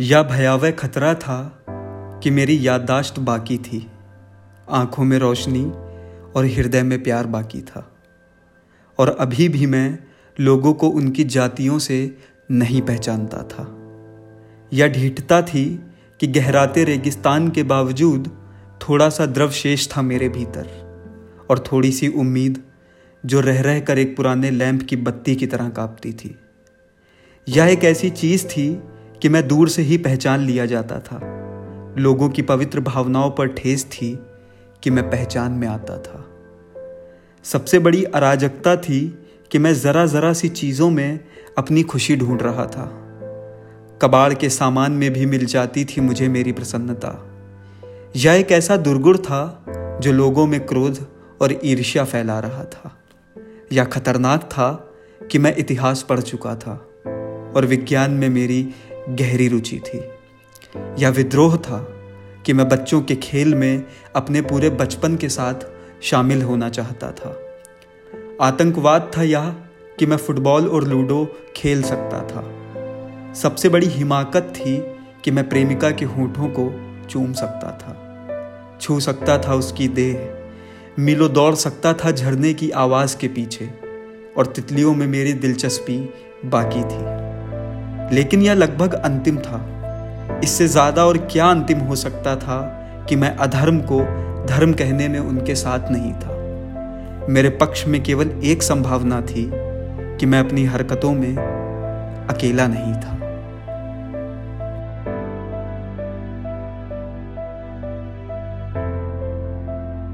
या भयावह खतरा था कि मेरी याददाश्त बाकी थी। आँखों में रोशनी और हृदय में प्यार बाकी था। और अभी भी मैं लोगों को उनकी जातियों से नहीं पहचानता था। या ढीठता थी कि गहराते रेगिस्तान के बावजूद थोड़ा सा द्रव शेष था मेरे भीतर और थोड़ी सी उम्मीद जो रह रह कर एक पुराने लैंप की बत्ती की तरह कांपती थी। यह एक ऐसी चीज़ थी कि मैं दूर से ही पहचान लिया जाता था। लोगों की पवित्र भावनाओं पर ठेस थी कि मैं पहचान में आता था। सबसे बड़ी अराजकता थी कि मैं ज़रा ज़रा सी चीज़ों में अपनी खुशी ढूंढ रहा था। कबाड़ के सामान में भी मिल जाती थी मुझे मेरी प्रसन्नता। यह एक ऐसा दुर्गुण था जो लोगों में क्रोध और ईर्ष्या फैला रहा था। यह खतरनाक था कि मैं इतिहास पढ़ चुका था और विज्ञान में मेरी गहरी रुचि थी। या विद्रोह था कि मैं बच्चों के खेल में अपने पूरे बचपन के साथ शामिल होना चाहता था। आतंकवाद था यह कि मैं फुटबॉल और लूडो खेल सकता था। सबसे बड़ी हिमाकत थी कि मैं प्रेमिका के होठों को चूम सकता था। छू सकता था उसकी देह, मिलो दौड़ सकता था झरने की आवाज़ के पीछे, और तितलियों में मेरी दिलचस्पी बाकी थी। लेकिन यह लगभग अंतिम था। इससे ज़्यादा और क्या अंतिम हो सकता था कि मैं अधर्म को धर्म कहने में उनके साथ नहीं था। मेरे पक्ष में केवल एक संभावना थी कि मैं अपनी हरकतों में अकेला नहीं था।